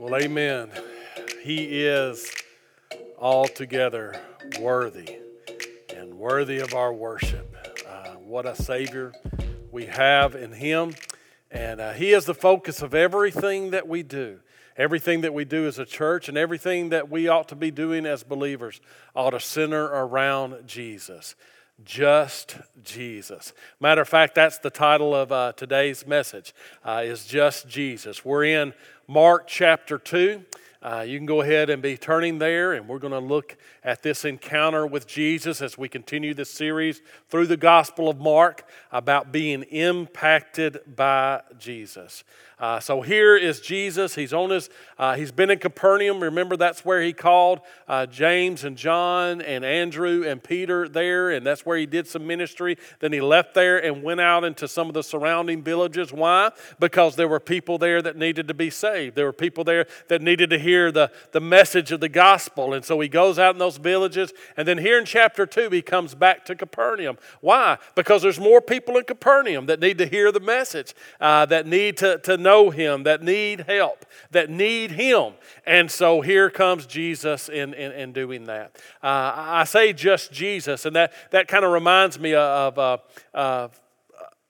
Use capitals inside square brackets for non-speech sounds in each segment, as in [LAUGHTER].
Well, amen. He is altogether worthy and worthy of our worship. Uh, what a Savior we have in Him. And uh, He is the focus of everything that we do. Everything that we do as a church and everything that we ought to be doing as believers ought to center around Jesus. Just Jesus. Matter of fact, that's the title of uh, today's message. Uh, is just Jesus. We're in Mark chapter two. Uh, you can go ahead and be turning there, and we're going to look at this encounter with Jesus as we continue this series through the Gospel of Mark about being impacted by Jesus. Uh, so here is Jesus. He's on his. Uh, he's been in Capernaum. Remember, that's where he called uh, James and John and Andrew and Peter there, and that's where he did some ministry. Then he left there and went out into some of the surrounding villages. Why? Because there were people there that needed to be saved. There were people there that needed to hear the, the message of the gospel, and so he goes out in those villages. And then here in chapter two, he comes back to Capernaum. Why? Because there's more people in Capernaum that need to hear the message, uh, that need to to know Him, that need help, that need Him. And so here comes Jesus in, in, in doing that. Uh, I say just Jesus, and that, that kind of reminds me of. Uh, uh,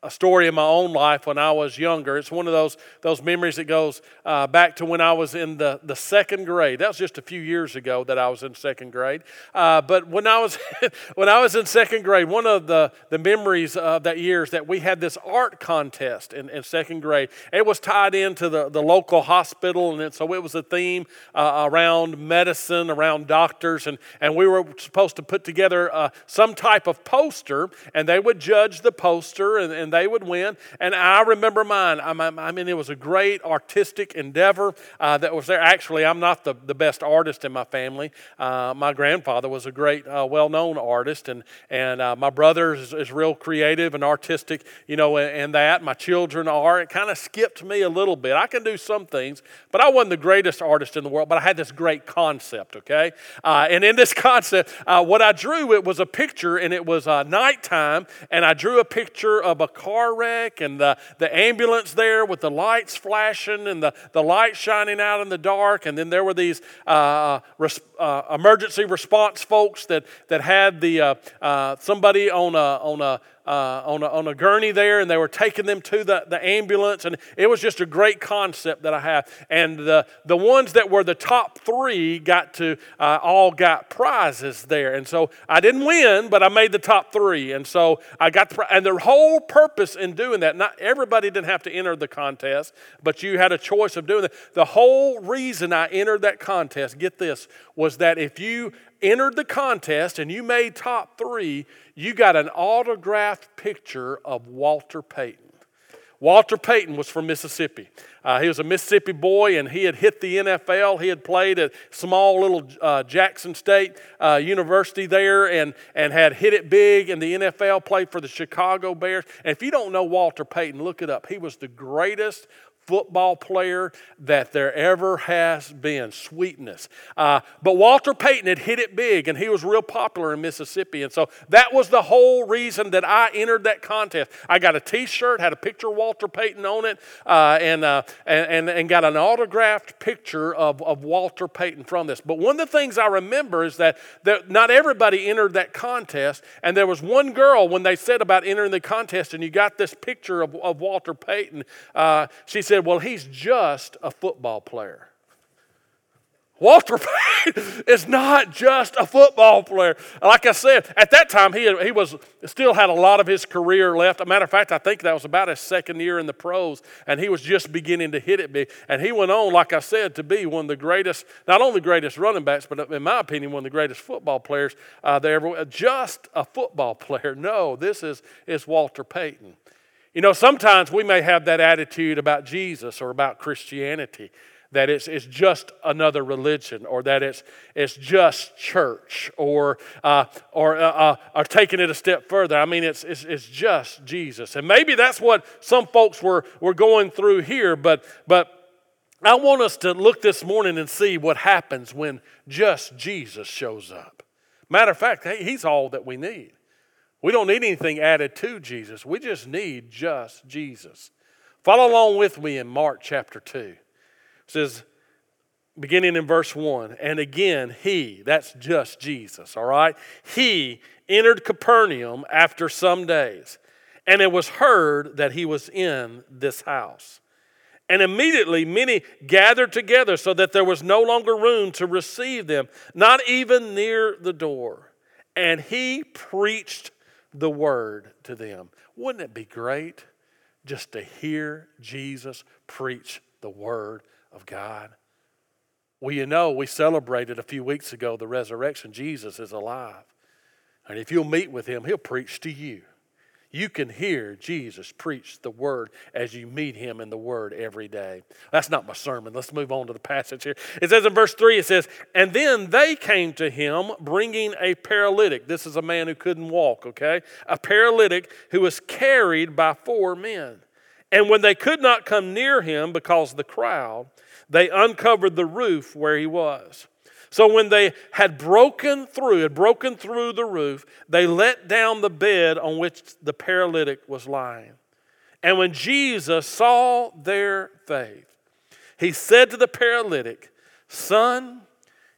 a story in my own life when I was younger. It's one of those, those memories that goes uh, back to when I was in the, the second grade. That was just a few years ago that I was in second grade. Uh, but when I, was, [LAUGHS] when I was in second grade, one of the, the memories of that year is that we had this art contest in, in second grade. It was tied into the, the local hospital, and so it was a theme uh, around medicine, around doctors, and, and we were supposed to put together uh, some type of poster, and they would judge the poster and, and and they would win. And I remember mine. I mean, it was a great artistic endeavor uh, that was there. Actually, I'm not the, the best artist in my family. Uh, my grandfather was a great, uh, well known artist, and, and uh, my brother is, is, real creative and artistic, you know, and that. My children are. It kind of skipped me a little bit. I can do some things, but I wasn't the greatest artist in the world, but I had this great concept, okay? Uh, and in this [LAUGHS] concept, uh, what I drew, it was a picture, and it was nighttime, and I drew a picture of a car wreck and the, the ambulance there with the lights flashing and the, the lights shining out in the dark. And then there were these uh, res, uh, emergency response folks that, that had the, uh, uh somebody on a, on a uh, on, a, on a gurney there, and they were taking them to the, the ambulance. And it was just a great concept that I have. And the, the ones that were the top three got to, uh, all got prizes there. And so I didn't win, but I made the top three. And so I got the, and the whole purpose in doing that, not everybody didn't have to enter the contest, but you had a choice of doing that. The whole reason I entered that contest, get this, was that if you entered the contest and you made top three, you got an autographed picture of Walter Payton. Walter Payton was from Mississippi. Uh, he was a Mississippi boy and he had hit the NFL. He had played at small little uh, Jackson State uh, University there and, and had hit it big in the NFL, played for the Chicago Bears. And if you don't know Walter Payton, look it up. He was the greatest football player that there ever has been. Sweetness. Uh, but Walter Payton had hit it big, and he was real popular in Mississippi. And so that was the whole reason that I entered that contest. I got a t shirt, had a picture of Walter Payton on it, uh, and, uh, and, and, got an autographed picture of, of Walter Payton from this. But one of the things I remember is that, that not everybody entered that contest, and there was one girl when they said about entering the contest, and you got this picture of, of Walter Payton, uh, she said, Well, he's just a football player. Walter Payton [LAUGHS] is not just a football player. Like I said, at that time he, he was still had a lot of his career left. a matter of fact, I think that was about his second year in the pros, and he was just beginning to hit it big. And he went on, like I said, to be one of the greatest, not only greatest running backs, but in my opinion, one of the greatest football players uh, there ever. Just a football [LAUGHS] player. No, this is, is Walter Payton. You know, sometimes we may have that attitude about Jesus or about Christianity that it's, it's just another religion or that it's, it's just church or, uh, or, uh, uh, or taking it a step further. I mean, it's, it's, it's just Jesus. And maybe that's what some folks were, were going through here, but, but I want us to look this morning and see what happens when just Jesus shows up. Matter of fact, he's all that we need. We don't need anything added to Jesus. We just need just Jesus. Follow along with me in Mark chapter 2. It says, beginning in verse 1. And again, he, that's just Jesus, all right? He entered Capernaum after some days, and it was heard that he was in this house. And immediately many gathered together so that there was no longer room to receive them, not even near the door. And he preached the word to them. Wouldn't it be great just to hear Jesus preach the word of God? Well, you know, we celebrated a few weeks ago the resurrection. Jesus is alive. And if you'll meet with him, he'll preach to you. You can hear Jesus preach the word as you meet him in the word every day. That's not my sermon. Let's move on to the passage here. It says in verse 3, it says, And then they came to him bringing a paralytic. This is a man who couldn't walk, okay? A paralytic who was carried by four men. And when they could not come near him because of the crowd, they uncovered the roof where he was. So when they had broken through, had broken through the roof, they let down the bed on which the paralytic was lying. And when Jesus saw their faith, he said to the paralytic, Son,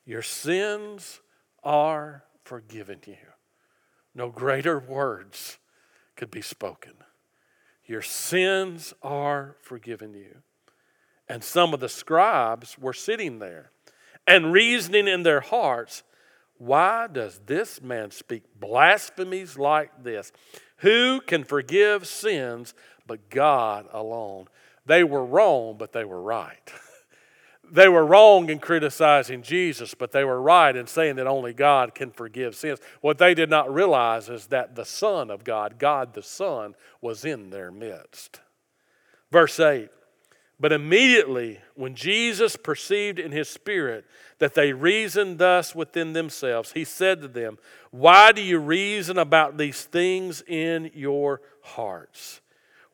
your sins are forgiven you. No greater words could be spoken. Your sins are forgiven you. And some of the scribes were sitting there and reasoning in their hearts, why does this man speak blasphemies like this? Who can forgive sins but God alone? They were wrong, but they were right. [LAUGHS] they were wrong in criticizing Jesus, but they were right in saying that only God can forgive sins. What they did not realize is that the Son of God, God the Son, was in their midst. Verse 8 but immediately, when Jesus perceived in his spirit that they reasoned thus within themselves, he said to them, Why do you reason about these things in your hearts?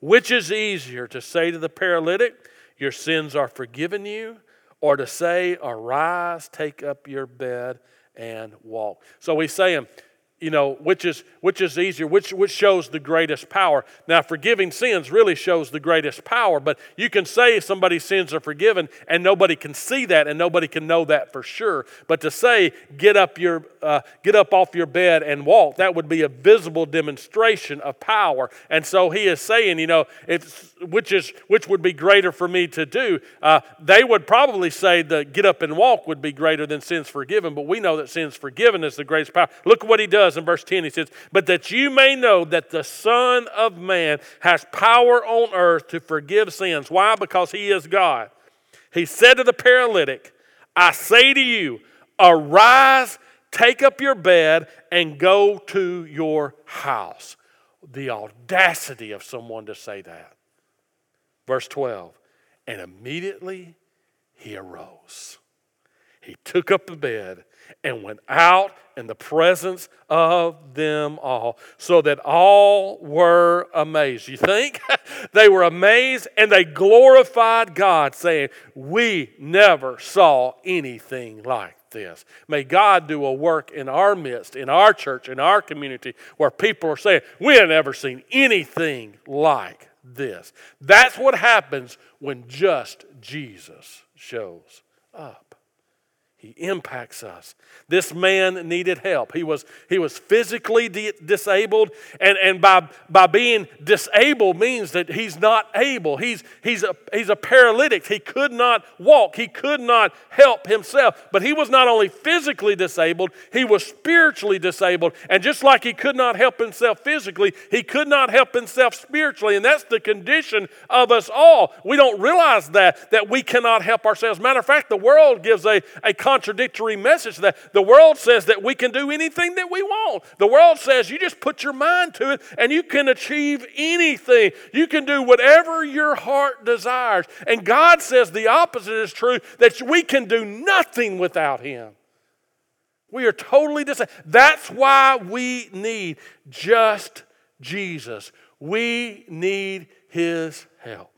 Which is easier to say to the paralytic, Your sins are forgiven you, or to say, Arise, take up your bed, and walk? So he's saying, you know which is which is easier which which shows the greatest power. Now forgiving sins really shows the greatest power but you can say somebody's sins are forgiven and nobody can see that and nobody can know that for sure. But to say get up your uh, get up off your bed and walk that would be a visible demonstration of power. And so he is saying you know it's which is which would be greater for me to do? Uh, they would probably say the get up and walk would be greater than sins forgiven but we know that sins forgiven is the greatest power. Look what he does does in verse 10. He says, But that you may know that the Son of Man has power on earth to forgive sins. Why? Because he is God. He said to the paralytic, I say to you, arise, take up your bed, and go to your house. The audacity of someone to say that. Verse 12, and immediately he arose. He took up the bed and went out in the presence of them all, so that all were amazed. You think? [LAUGHS] they were amazed and they glorified God, saying, We never saw anything like this. May God do a work in our midst, in our church, in our community, where people are saying, We have never seen anything like this. That's what happens when just Jesus shows up. He impacts us. This man needed help. He was, he was physically di- disabled, and, and by, by being disabled means that he's not able. He's, he's, a, he's a paralytic. He could not walk, he could not help himself. But he was not only physically disabled, he was spiritually disabled. And just like he could not help himself physically, he could not help himself spiritually. And that's the condition of us all. We don't realize that, that we cannot help ourselves. Matter of fact, the world gives a, a contradictory message that the world says that we can do anything that we want. The world says you just put your mind to it and you can achieve anything. You can do whatever your heart desires. And God says the opposite is true that we can do nothing without Him. We are totally disabled. That's why we need just Jesus. We need His help.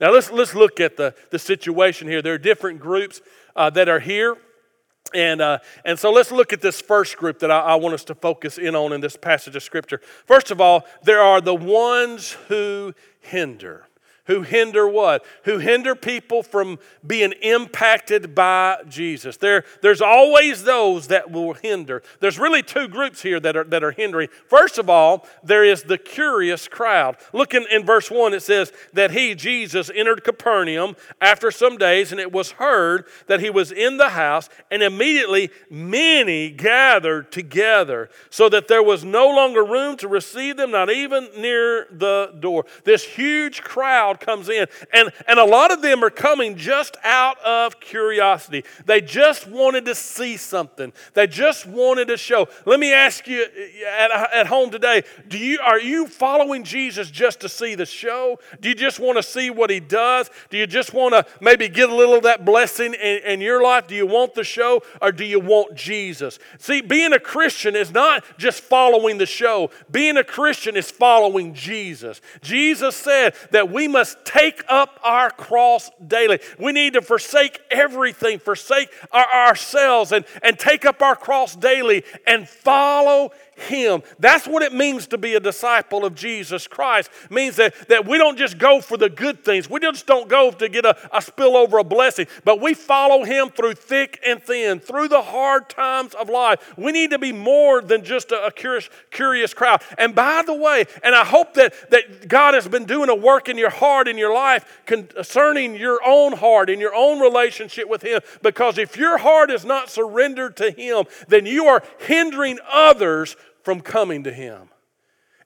Now let's, let's look at the, the situation here. There are different groups uh, that are here. And, uh, and so let's look at this first group that I, I, want us to focus in on in this passage of Scripture. First of all, there are the ones who hinder. Who hinder what? Who hinder people from being impacted by Jesus. There, there's always those that will hinder. There's really two groups here that are, that are hindering. First of all, there is the curious crowd. Look in, in verse 1, it says that he, Jesus, entered Capernaum after some days, and it was heard that he was in the house, and immediately many gathered together, so that there was no longer room to receive them, not even near the door. This huge crowd crowd comes in. And, and a lot of them are coming just out of curiosity. They just wanted to see something, they just wanted to show. Let me ask you at, at home today do you, are you following Jesus just to see the show? Do you just want to see what he does? Do you just want to maybe get a little of that blessing in, in your life? Do you want the show or do you want Jesus? See, being a Christian is not just following the show, being a Christian is following Jesus. Jesus said that we must must take up our cross daily. We need to forsake everything, forsake our, ourselves, and, and take up our cross daily and follow him. That's what it means to be a disciple of Jesus Christ. It means that, that we don't just go for the good things. We just don't go to get a, a spillover of blessing, but we follow him through thick and thin, through the hard times of life. We need to be more than just a, a curious, curious crowd. And by the way, and I hope that, that God has been doing a work in your heart, in your life, concerning your own heart, in your own relationship with him, because if your heart is not surrendered to him, then you are hindering others from coming to Him.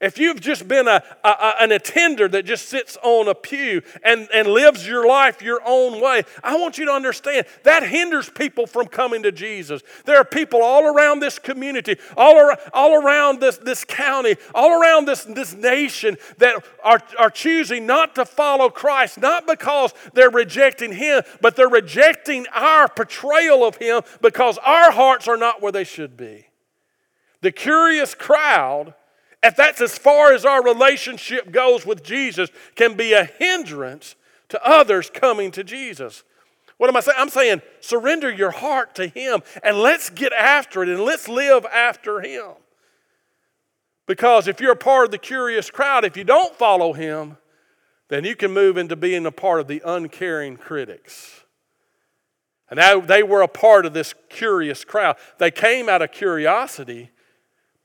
If you've just been a, a, an attender that just sits on a pew and, and lives your life your own way, I want you to understand that hinders people from coming to Jesus. There are people all around this community, all, ar- all around this, this county, all around this, this nation that are, are choosing not to follow Christ, not because they're rejecting Him, but they're rejecting our portrayal of Him because our hearts are not where they should be. The curious crowd, if that's as far as our relationship goes with Jesus, can be a hindrance to others coming to Jesus. What am I saying? I'm saying surrender your heart to Him and let's get after it and let's live after Him. Because if you're a part of the curious crowd, if you don't follow Him, then you can move into being a part of the uncaring critics. And now they were a part of this curious crowd. They came out of curiosity,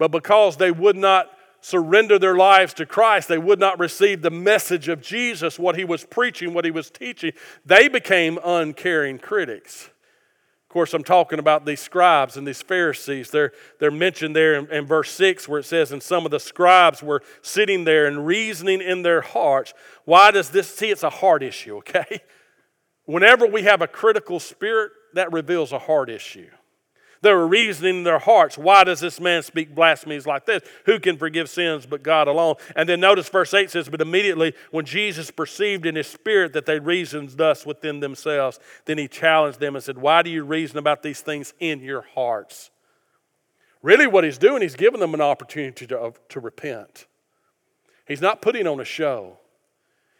but because they would not surrender their lives to Christ, they would not receive the message of Jesus, what he was preaching, what he was teaching, they became uncaring critics. Of course, I'm talking about these scribes and these Pharisees. They're, they're mentioned there in, in verse 6 where it says, And some of the scribes were sitting there and reasoning in their hearts. Why does this? See, it's a heart issue, okay? [LAUGHS] Whenever we have a critical spirit, that reveals a heart issue. They were reasoning in their hearts, why does this man speak blasphemies like this? Who can forgive sins but God alone? And then notice verse 8 says, But immediately when Jesus perceived in his spirit that they reasoned thus within themselves, then he challenged them and said, Why do you reason about these things in your hearts? Really, what he's doing, he's giving them an opportunity to, to repent. He's not putting on a show,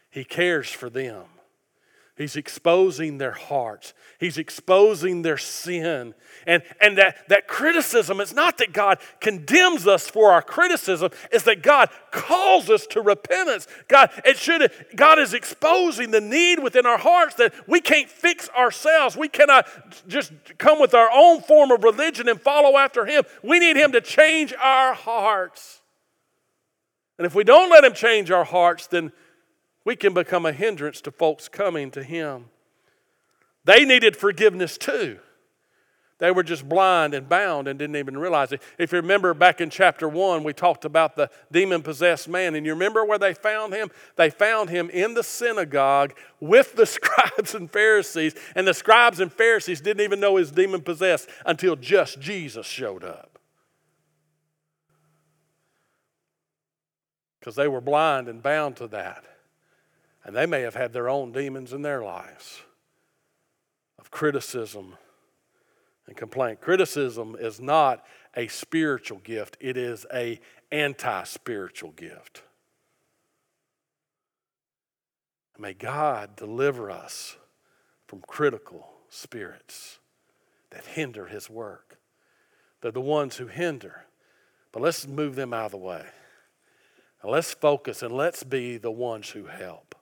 he cares for them. He's exposing their hearts. He's exposing their sin. And, and that, that criticism, it's not that God condemns us for our criticism, it's that God calls us to repentance. God, it should, God is exposing the need within our hearts that we can't fix ourselves. We cannot just come with our own form of religion and follow after Him. We need Him to change our hearts. And if we don't let Him change our hearts, then we can become a hindrance to folks coming to Him. They needed forgiveness too. They were just blind and bound and didn't even realize it. If you remember back in chapter 1, we talked about the demon possessed man. And you remember where they found him? They found him in the synagogue with the [LAUGHS] scribes and Pharisees. And the scribes and Pharisees didn't even know he was demon possessed until just Jesus showed up. Because they were blind and bound to that. And they may have had their own demons in their lives of criticism and complaint. Criticism is not a spiritual gift, it is a anti-spiritual gift. May God deliver us from critical spirits that hinder his work. They're the ones who hinder. But let's move them out of the way. And let's focus and let's be the ones who help.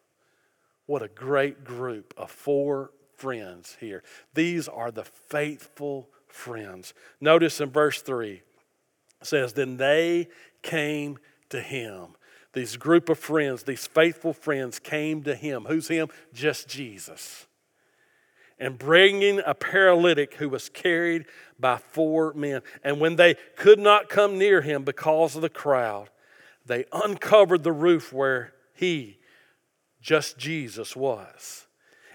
What a great group of four friends here. These are the faithful friends. Notice in verse 3 it says, Then they came to him. These group of friends, these faithful friends came to him. Who's him? Just Jesus. And bringing a paralytic who was carried by four men. And when they could not come near him because of the crowd, they uncovered the roof where he, just Jesus, was.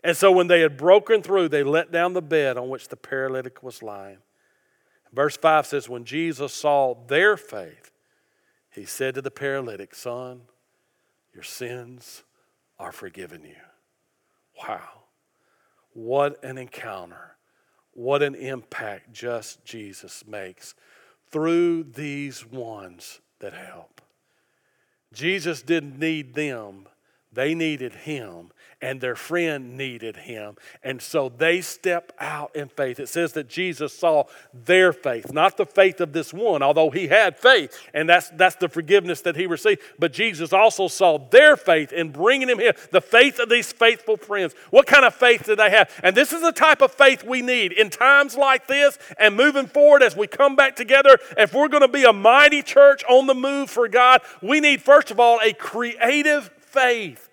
And so when they had broken through, they let down the bed on which the paralytic was lying. Verse 5 says, When Jesus saw their faith, he said to the paralytic, Son, your sins are forgiven you. Wow. What an encounter. What an impact just Jesus makes through these ones that help. Jesus didn't need them, they needed him and their friend needed him. And so they step out in faith. It says that Jesus saw their faith, not the faith of this one, although he had faith, and that's, that's the forgiveness that he received. But Jesus also saw their faith in bringing him here, the faith of these faithful friends. What kind of faith did they have? And this is the type of faith we need in times like this and moving forward as we come back together. If we're going to be a mighty church on the move for God, we need, first of all, a creative faith.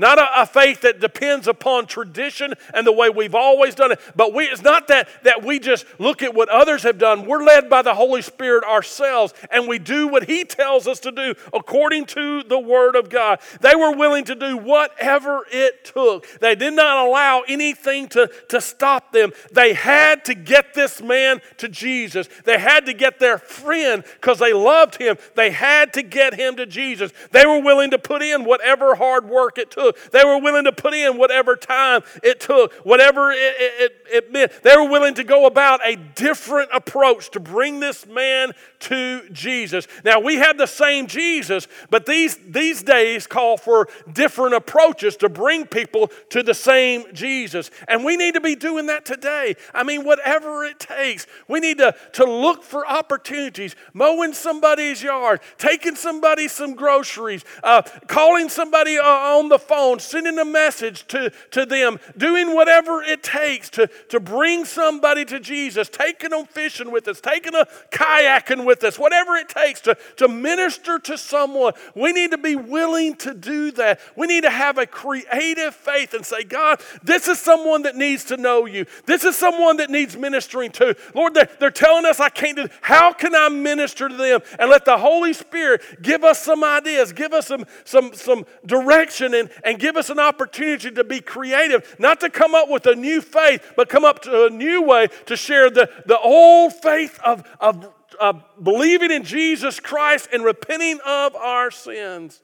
Not a, a, faith that depends upon tradition and the way we've always done it. But we, it's not that, that we just look at what others have done. We're led by the Holy Spirit ourselves, and we do what He tells us to do according to the Word of God. They were willing to do whatever it took. They did not allow anything to, to stop them. They had to get this man to Jesus. They had to get their friend because they loved him. They had to get him to Jesus. They were willing to put in whatever hard work it took took. They were willing to put in whatever time it took, whatever it, it, it meant. They were willing to go about a different approach to bring this man to Jesus. Now, we have the same Jesus, but these, these days call for different approaches to bring people to the same Jesus. And we need to be doing that today. I mean, whatever it takes, we need to, to look for opportunities, mowing somebody's yard, taking somebody some groceries, uh, calling somebody uh, on the phone sending a message to, to them, doing whatever it takes to, to bring somebody to Jesus, taking them fishing with us, taking a kayaking with us, whatever it takes to, to minister to someone. We need to be willing to do that. We need to have a creative faith and say, God, this is someone that needs to know you. This is someone that needs ministering to. Lord, they're, they're telling us I can't do How can I minister to them? And let the Holy Spirit give us some ideas, give us some, some, some direction and, and give us an opportunity to be creative, not to come up with a new faith, but come up to a new way to share the, the old faith of, of, of believing in Jesus Christ and repenting of our sins.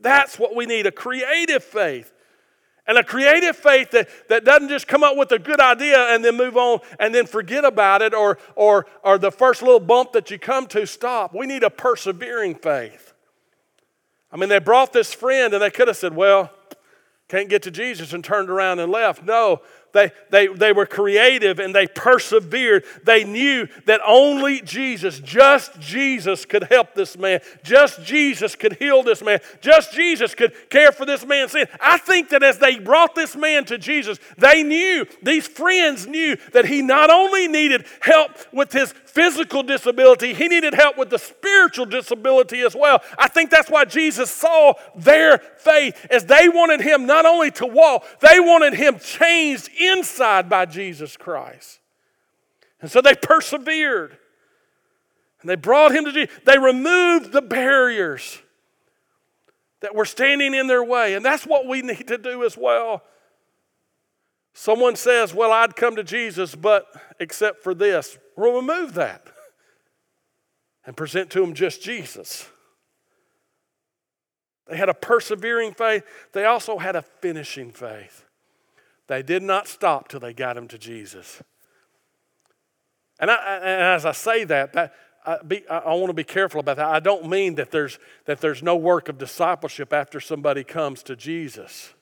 That's what we need a creative faith. And a creative faith that, that doesn't just come up with a good idea and then move on and then forget about it or, or, or the first little bump that you come to, stop. We need a persevering faith. I mean, they brought this friend and they could have said, well, can't get to Jesus and turned around and left. No, they, they, they were creative and they persevered. They knew that only Jesus, just Jesus, could help this man. Just Jesus could heal this man. Just Jesus could care for this man's sin. I think that as they brought this man to Jesus, they knew, these friends knew that he not only needed help with his physical disability, he needed help with the spiritual disability as well. I think that's why Jesus saw their faith as they wanted him not only to walk, they wanted him changed inside by Jesus Christ. And so they persevered. And they brought him to Jesus. They removed the barriers that were standing in their way. And that's what we need to do as well. Someone says, Well, I'd come to Jesus, but except for this. We'll remove that and present to him just Jesus. They had a persevering faith, they also had a finishing faith. They did not stop till they got him to Jesus. And, I, and as I say that, that I, be, I, want to be careful about that. I don't mean that there's, that there's no work of discipleship after somebody comes to Jesus.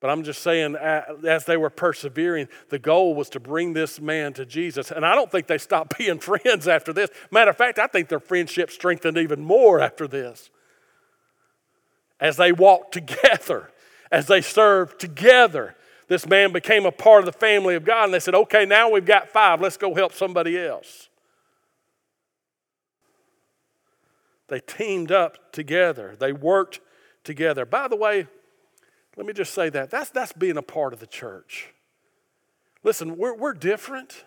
But I'm just saying, as they were persevering, the goal was to bring this man to Jesus. And I don't think they stopped [LAUGHS] being friends after this. Matter of fact, I think their friendship strengthened even more after this. As they walked [LAUGHS] together as they served together, this man became a part of the family of God. And they said, okay, now we've got five. Let's go help somebody else. They teamed up together, they worked together. By the way, let me just say that that's, that's being a part of the church. Listen, we're, we're different.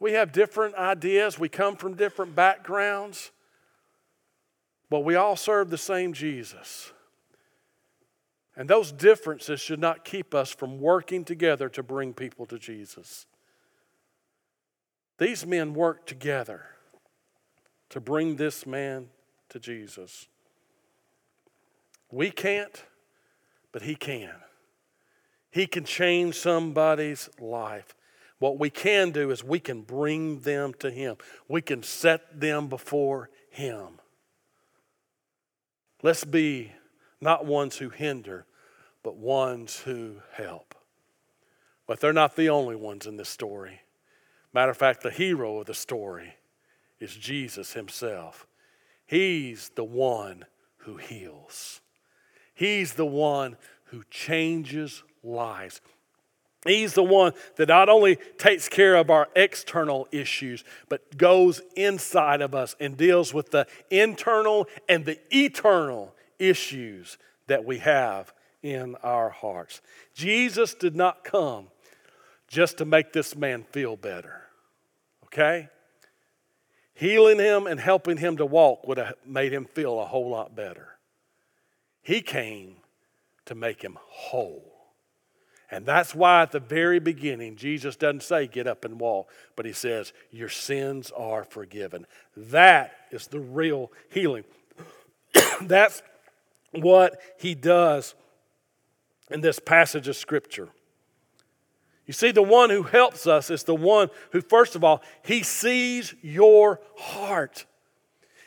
We have different ideas. We come from different backgrounds. But we all serve the same Jesus. And those differences should not keep us from working together to bring people to Jesus. These men worked together to bring this man to Jesus. We can't, but He can. He can change somebody's life. What we can do is we can bring them to Him, we can set them before Him. Let's be not ones who hinder, but ones who help. But they're not the only ones in this story. Matter of fact, the hero of the story is Jesus Himself. He's the one who heals. He's the one who changes lives. He's the one that not only takes care of our external issues, but goes inside of us and deals with the internal and the eternal issues that we have in our hearts. Jesus did not come just to make this man feel better, okay? Healing him and helping him to walk would have made him feel a whole lot better. He came to make him whole. And that's why at the very beginning, Jesus doesn't say, get up and walk, but he says, your sins are forgiven. That is the real healing. [COUGHS] that's what he does in this passage of Scripture. You see, the one who helps us is the one who, first of all, he sees your heart.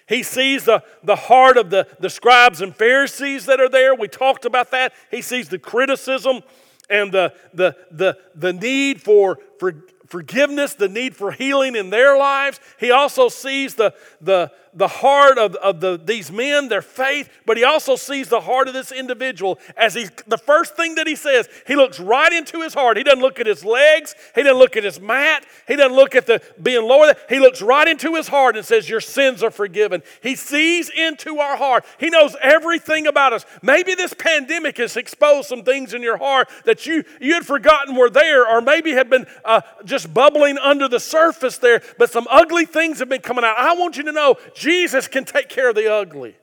He sees the, the heart of the, the scribes and Pharisees that are there. We talked about that. He sees the criticism and the, the, the, the need for, for forgiveness, the need for healing in their lives. He also sees the, the, the heart of, of the, these men, their faith, but he also sees the heart of this individual as he, the first thing that he says, he looks right into his heart. He doesn't look at his legs, he doesn't look at his mat, he doesn't look at the being lower. He looks right into his heart and says, Your sins are forgiven. He sees into our heart. He knows everything about us. Maybe this pandemic has exposed some things in your heart that you, you had forgotten were there, or maybe had been uh, just bubbling under the surface there, but some ugly things have been coming out. I want you to know Jesus can take care of the ugly.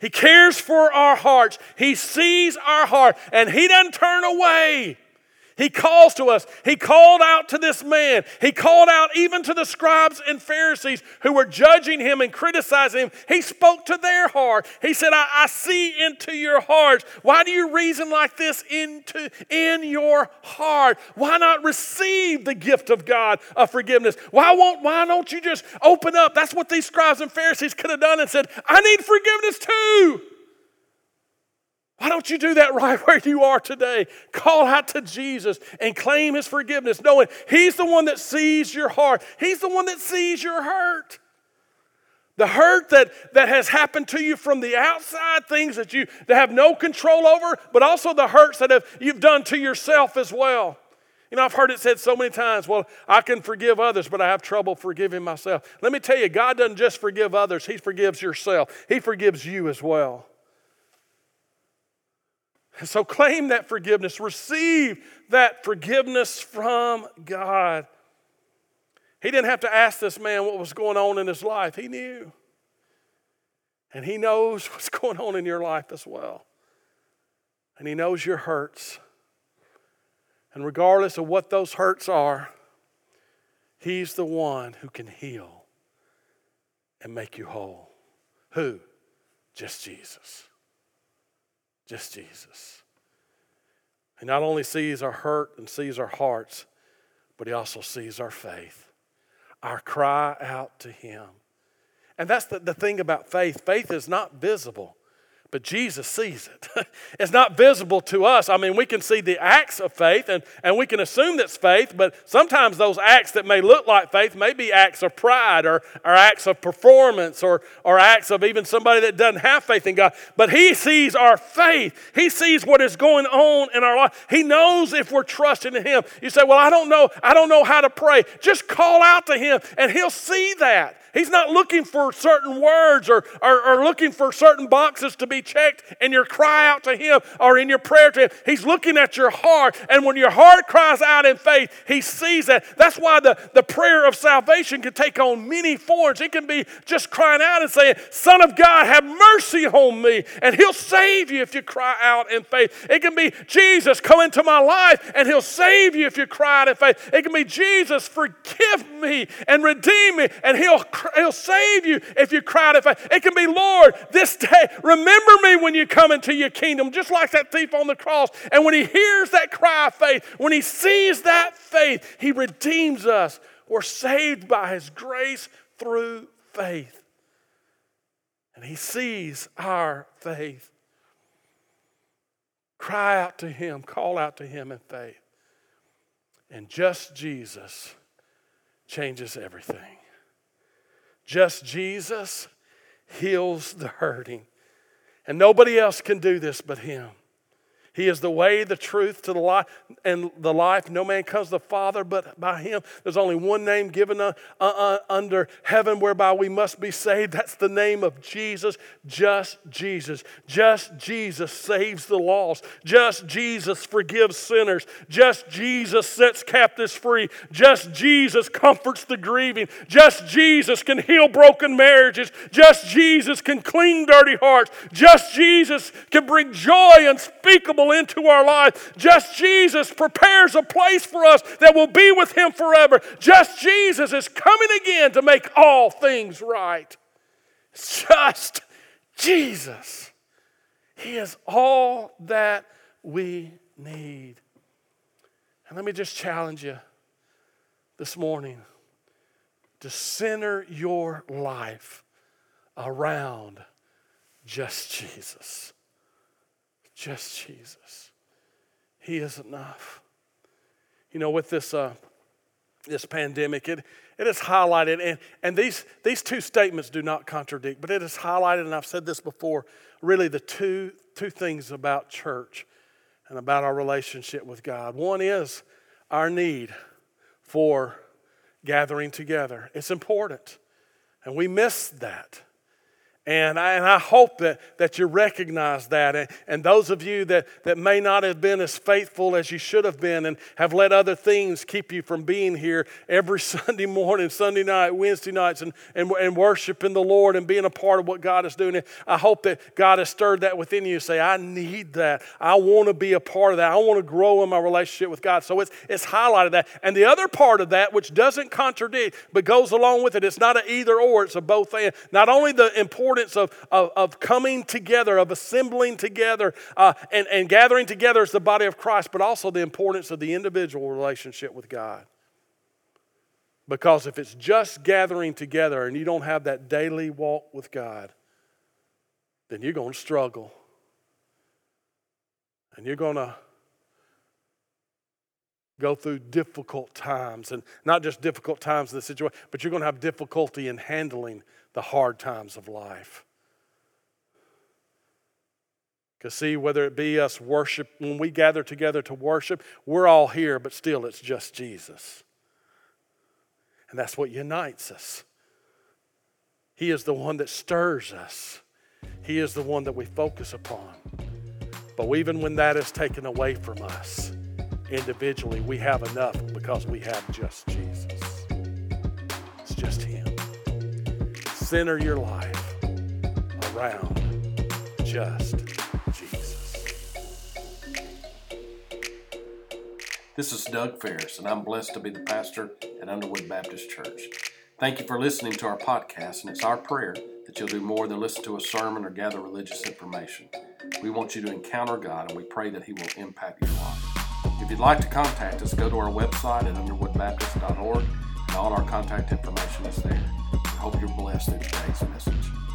He cares for our hearts. He sees our heart and He doesn't turn away. He calls to us. He called out to this man. He called out even to the scribes and Pharisees who were judging him and criticizing him. He spoke to their heart. He said, I, I see into your hearts. Why do you reason like this into, in your heart? Why not receive the gift of God of forgiveness? Why, won't, why don't you just open up? That's what these scribes and Pharisees could have done and said, I need forgiveness too. Why don't you do that [LAUGHS] right where you are today? Call out to Jesus and claim his forgiveness, knowing he's the one that sees your heart, he's the one that sees your hurt. The hurt that, that has happened to you from the outside, things that you that have no control over, but also the hurts that have, you've done to yourself as well. You know, I've heard it said so many times, well, I can forgive others, but I have trouble forgiving myself. Let me tell you, God doesn't just forgive others, He forgives yourself, He forgives you as well. So claim that forgiveness, receive that forgiveness from God. He didn't have to ask this man what was going on in his life, he knew. And he knows [LAUGHS] what's going on in your life as well. And he knows your hurts. And regardless of what those hurts are, he's the one who can heal and make you whole. Who? Just Jesus. Just Jesus. He not only sees our hurt and sees our hearts, but he also sees our faith, our cry out to him. And that's the, the thing about faith faith is not visible, But Jesus sees it. [LAUGHS] it's not visible to us. I mean, we can see the acts of faith and, and we can assume that's faith, but sometimes those acts that may look like faith may be acts of pride or, or acts of performance or, or acts of even somebody that doesn't have faith in God. But He sees our faith, He sees what is going on in our life. He knows if we're trusting in Him. You say, Well, I don't know, I don't know how to pray. Just call out to Him and He'll see that. He's not looking for certain words or, or, or, looking for certain boxes to be checked in your cry out to Him or in your prayer to Him. He's looking at your heart. And when your heart cries out in faith, He sees that. That's why the, the prayer of salvation can take on many forms. It can be just crying out and saying, Son of God, have mercy on me. And He'll save you if you cry out in faith. It can be, Jesus, come into my life and He'll save you if you cry out in faith. It can be, Jesus, forgive me and redeem me and He'll He'll save you if you cry to faith. It can be, Lord, this day, remember me when you come into your kingdom, just like that thief on the cross. And when he hears that cry of faith, when he sees that faith, he redeems us. We're saved by his grace through faith. And he sees our faith. Cry out to him, call out to him in faith. And just Jesus changes everything. Just Jesus heals the hurting. And nobody else can do this but Him. He is the way, the truth to the life, and the life. No man comes to the Father but by Him. There's only one name given uh, uh, uh, under heaven whereby we must be saved. That's the name of Jesus. Just Jesus. Just Jesus saves the lost. Just Jesus forgives sinners. Just Jesus sets captives free. Just Jesus comforts the grieving. Just Jesus can heal broken marriages. Just Jesus can clean dirty hearts. Just Jesus can bring joy unspeakable into our life. Just Jesus prepares a place for us that will be with Him forever. Just Jesus is coming again to make all things right. Just Jesus. He is all that we need. And let me just challenge you this morning to center your life around just Jesus. Just Jesus. He is enough. You know, with this, uh, this pandemic, it, it has highlighted, and, and these, these two statements do not contradict, but it has highlighted, and I've said this before, really the two, two things about church and about our relationship with God. One is our need for gathering together, it's important, and we miss that. And I, and I hope that, that you recognize that. And, and those of you that, that may not have been as faithful as you should have been and have let other things keep you from being here every [LAUGHS] Sunday morning, Sunday night, Wednesday nights, and, and, and worshiping the Lord and being a part of what God is doing. I hope that God has stirred that within you. Say, I need that. I want to be a part of that. I want to grow in my relationship with God. So it's, it's highlighted that. And the other part of that, which doesn't contradict but goes along with it, it's not an either or, it's a both and. Not only the importance importance of, of, of coming together, of assembling together, uh, and, and gathering together as the body of Christ, but also the importance of the individual relationship with God. Because if it's just gathering together and you don't have that daily walk with God, then you're going to struggle. And you're going to go through difficult times. And not just difficult times in the situation, but you're going to have difficulty in handling the hard times of life. Because, see, whether it be us worship, when we gather together to worship, we're all here, but still it's just Jesus. And that's what unites us. He is the one that stirs us, He is the one that we focus upon. But even when that is taken away from us individually, we have enough because we have just Jesus. It's just Him center your life around just Jesus. This is Doug Ferris, and I'm blessed to be the pastor at Underwood Baptist Church. Thank you for listening to our podcast, and it's our prayer that you'll do more than listen to a sermon or gather religious information. We want you to encounter God, and we pray that He will impact your life. If you'd like to contact us, go to our website at underwoodbaptist.org, and all our contact information is there hope you're blessed in today's message.